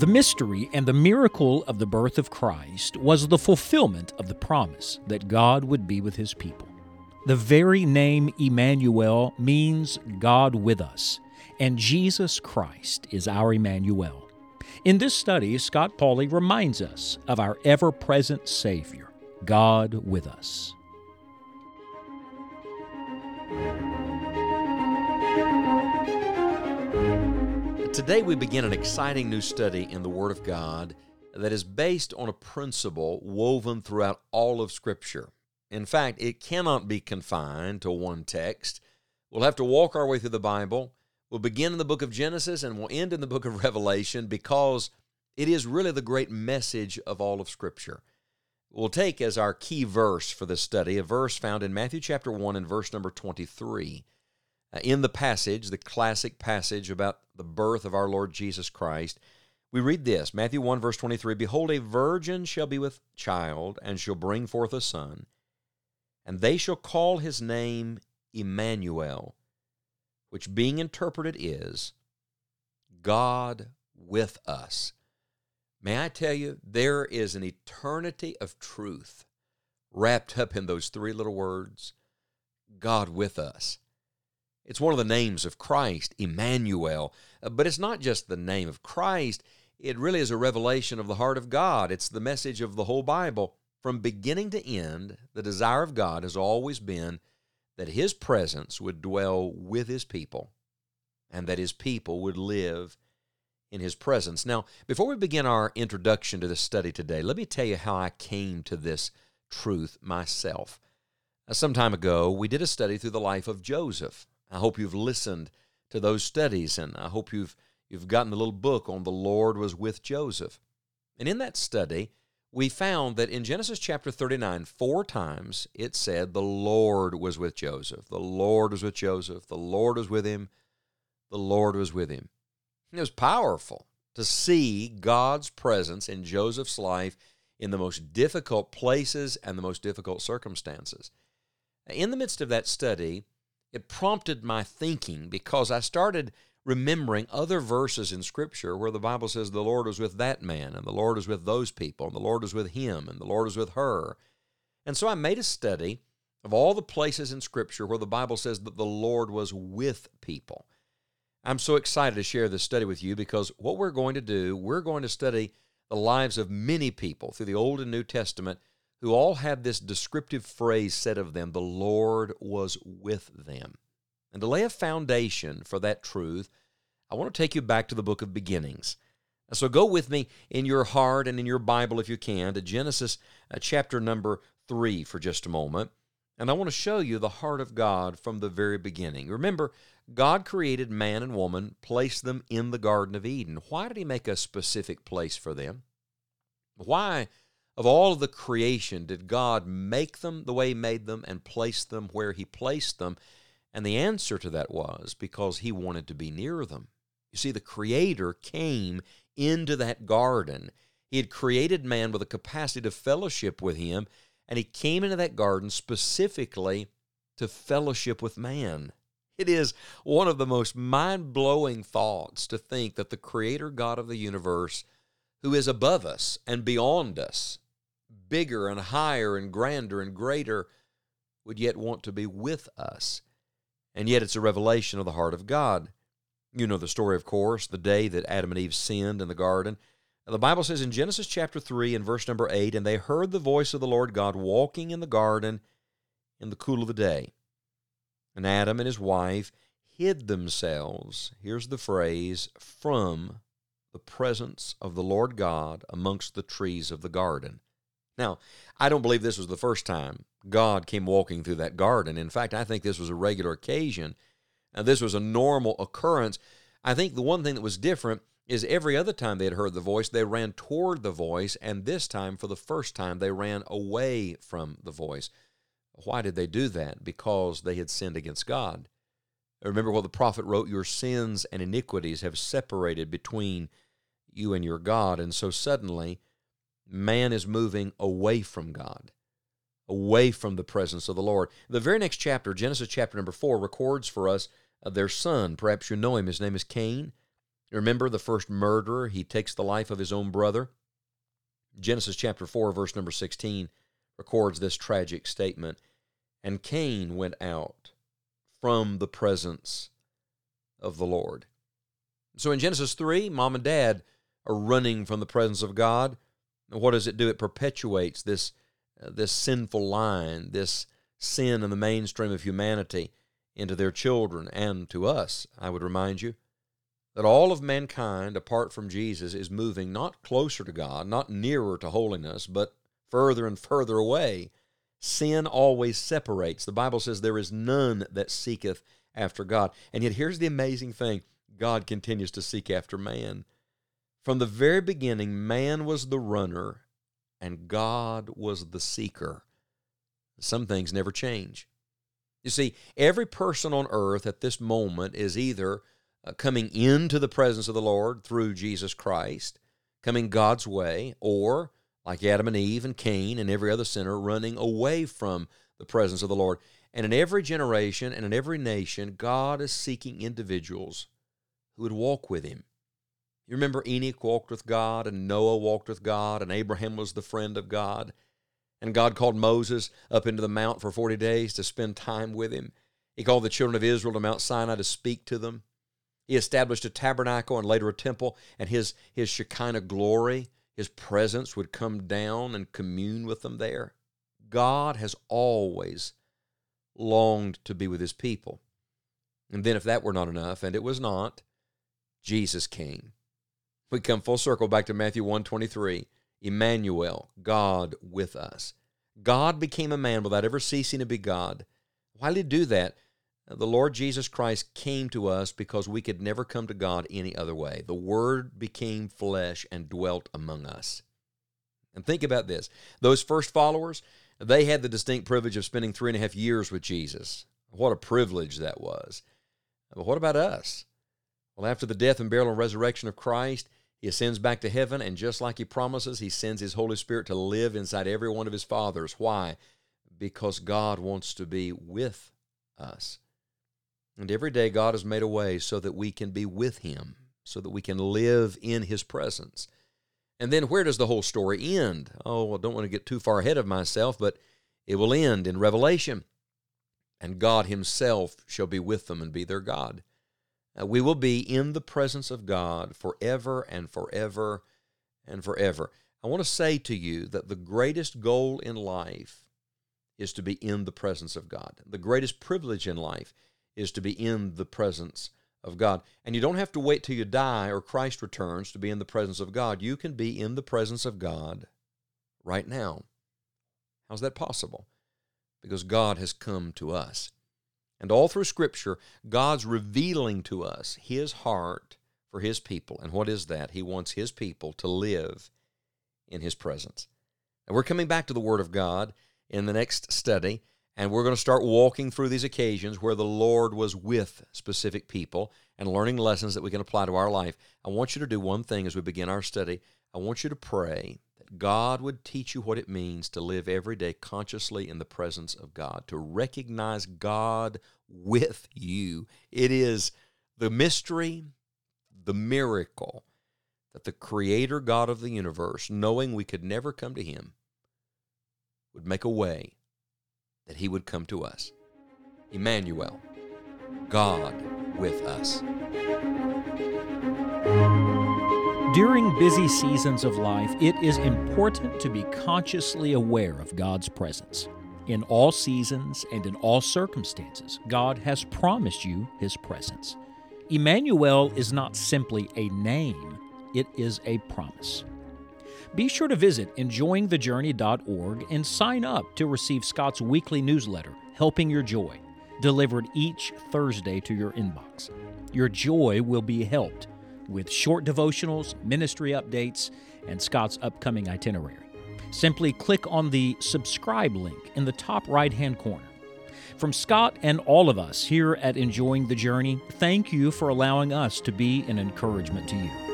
The mystery and the miracle of the birth of Christ was the fulfillment of the promise that God would be with his people. The very name Emmanuel means God with us, and Jesus Christ is our Emmanuel. In this study, Scott Pauley reminds us of our ever present Savior, God with us. Today, we begin an exciting new study in the Word of God that is based on a principle woven throughout all of Scripture. In fact, it cannot be confined to one text. We'll have to walk our way through the Bible. We'll begin in the book of Genesis and we'll end in the book of Revelation because it is really the great message of all of Scripture. We'll take as our key verse for this study a verse found in Matthew chapter 1 and verse number 23. Uh, in the passage, the classic passage about the birth of our Lord Jesus Christ, we read this Matthew 1, verse 23 Behold, a virgin shall be with child, and shall bring forth a son, and they shall call his name Emmanuel, which being interpreted is God with us. May I tell you, there is an eternity of truth wrapped up in those three little words God with us. It's one of the names of Christ, Emmanuel. Uh, but it's not just the name of Christ, it really is a revelation of the heart of God. It's the message of the whole Bible. From beginning to end, the desire of God has always been that His presence would dwell with His people and that His people would live in His presence. Now, before we begin our introduction to this study today, let me tell you how I came to this truth myself. Uh, some time ago, we did a study through the life of Joseph. I hope you've listened to those studies, and I hope you've you've gotten a little book on the Lord was with Joseph. And in that study, we found that in Genesis chapter 39, four times it said the Lord was with Joseph. The Lord was with Joseph. The Lord was with him. The Lord was with him. It was powerful to see God's presence in Joseph's life in the most difficult places and the most difficult circumstances. In the midst of that study, it prompted my thinking because I started remembering other verses in Scripture where the Bible says the Lord was with that man, and the Lord was with those people, and the Lord was with him, and the Lord was with her. And so I made a study of all the places in Scripture where the Bible says that the Lord was with people. I'm so excited to share this study with you because what we're going to do, we're going to study the lives of many people through the Old and New Testament who all had this descriptive phrase said of them the Lord was with them. And to lay a foundation for that truth, I want to take you back to the book of beginnings. So go with me in your heart and in your Bible, if you can, to Genesis uh, chapter number 3 for just a moment. And I want to show you the heart of God from the very beginning. Remember, God created man and woman, placed them in the Garden of Eden. Why did He make a specific place for them? Why of all of the creation, did God make them the way He made them and place them where He placed them? And the answer to that was because He wanted to be near them. You see, the Creator came into that garden. He had created man with a capacity to fellowship with Him, and He came into that garden specifically to fellowship with man. It is one of the most mind blowing thoughts to think that the Creator God of the universe, who is above us and beyond us, bigger and higher and grander and greater, would yet want to be with us. And yet it's a revelation of the heart of God. You know the story, of course, the day that Adam and Eve sinned in the garden. The Bible says in Genesis chapter 3 and verse number 8, and they heard the voice of the Lord God walking in the garden in the cool of the day. And Adam and his wife hid themselves, here's the phrase, from the presence of the Lord God amongst the trees of the garden. Now, I don't believe this was the first time God came walking through that garden. In fact, I think this was a regular occasion. and this was a normal occurrence. I think the one thing that was different is every other time they had heard the voice, they ran toward the voice, and this time, for the first time, they ran away from the voice. Why did they do that? Because they had sinned against God. Remember what the prophet wrote Your sins and iniquities have separated between you and your God. And so suddenly, man is moving away from God, away from the presence of the Lord. The very next chapter, Genesis chapter number four, records for us uh, their son. Perhaps you know him. His name is Cain. Remember the first murderer, he takes the life of his own brother. Genesis chapter 4, verse number 16 records this tragic statement. And Cain went out from the presence of the Lord. So in Genesis 3, mom and dad are running from the presence of God. What does it do? It perpetuates this, uh, this sinful line, this sin in the mainstream of humanity into their children and to us, I would remind you that all of mankind, apart from Jesus, is moving not closer to God, not nearer to holiness, but further and further away. Sin always separates. The Bible says there is none that seeketh after God. And yet, here's the amazing thing God continues to seek after man. From the very beginning, man was the runner and God was the seeker. Some things never change. You see, every person on earth at this moment is either uh, coming into the presence of the Lord through Jesus Christ, coming God's way, or like Adam and Eve and Cain and every other sinner, running away from the presence of the Lord. And in every generation and in every nation, God is seeking individuals who would walk with Him. You remember Enoch walked with God, and Noah walked with God, and Abraham was the friend of God. And God called Moses up into the mount for 40 days to spend time with him. He called the children of Israel to Mount Sinai to speak to them. He established a tabernacle and later a temple, and his, his Shekinah glory, his presence would come down and commune with them there. God has always longed to be with his people. And then, if that were not enough, and it was not, Jesus came. We come full circle back to Matthew 123. Emmanuel, God with us. God became a man without ever ceasing to be God. Why did he do that? The Lord Jesus Christ came to us because we could never come to God any other way. The Word became flesh and dwelt among us. And think about this those first followers, they had the distinct privilege of spending three and a half years with Jesus. What a privilege that was. But what about us? Well, after the death and burial and resurrection of Christ, he ascends back to heaven, and just like he promises, he sends his Holy Spirit to live inside every one of his fathers. Why? Because God wants to be with us. And every day God has made a way so that we can be with Him, so that we can live in His presence. And then where does the whole story end? Oh, I don't want to get too far ahead of myself, but it will end in Revelation. And God Himself shall be with them and be their God. Uh, we will be in the presence of God forever and forever and forever. I want to say to you that the greatest goal in life is to be in the presence of God. The greatest privilege in life is to be in the presence of God. And you don't have to wait till you die or Christ returns to be in the presence of God. You can be in the presence of God right now. How's that possible? Because God has come to us. And all through Scripture, God's revealing to us His heart for His people. And what is that? He wants His people to live in His presence. And we're coming back to the Word of God in the next study. And we're going to start walking through these occasions where the Lord was with specific people and learning lessons that we can apply to our life. I want you to do one thing as we begin our study. I want you to pray that God would teach you what it means to live every day consciously in the presence of God, to recognize God with you. It is the mystery, the miracle that the Creator God of the universe, knowing we could never come to Him, would make a way that he would come to us. Emmanuel, God with us. During busy seasons of life, it is important to be consciously aware of God's presence. In all seasons and in all circumstances, God has promised you His presence. Emmanuel is not simply a name, it is a promise. Be sure to visit enjoyingthejourney.org and sign up to receive Scott's weekly newsletter, Helping Your Joy, delivered each Thursday to your inbox. Your joy will be helped with short devotionals, ministry updates, and Scott's upcoming itinerary. Simply click on the subscribe link in the top right hand corner. From Scott and all of us here at Enjoying the Journey, thank you for allowing us to be an encouragement to you.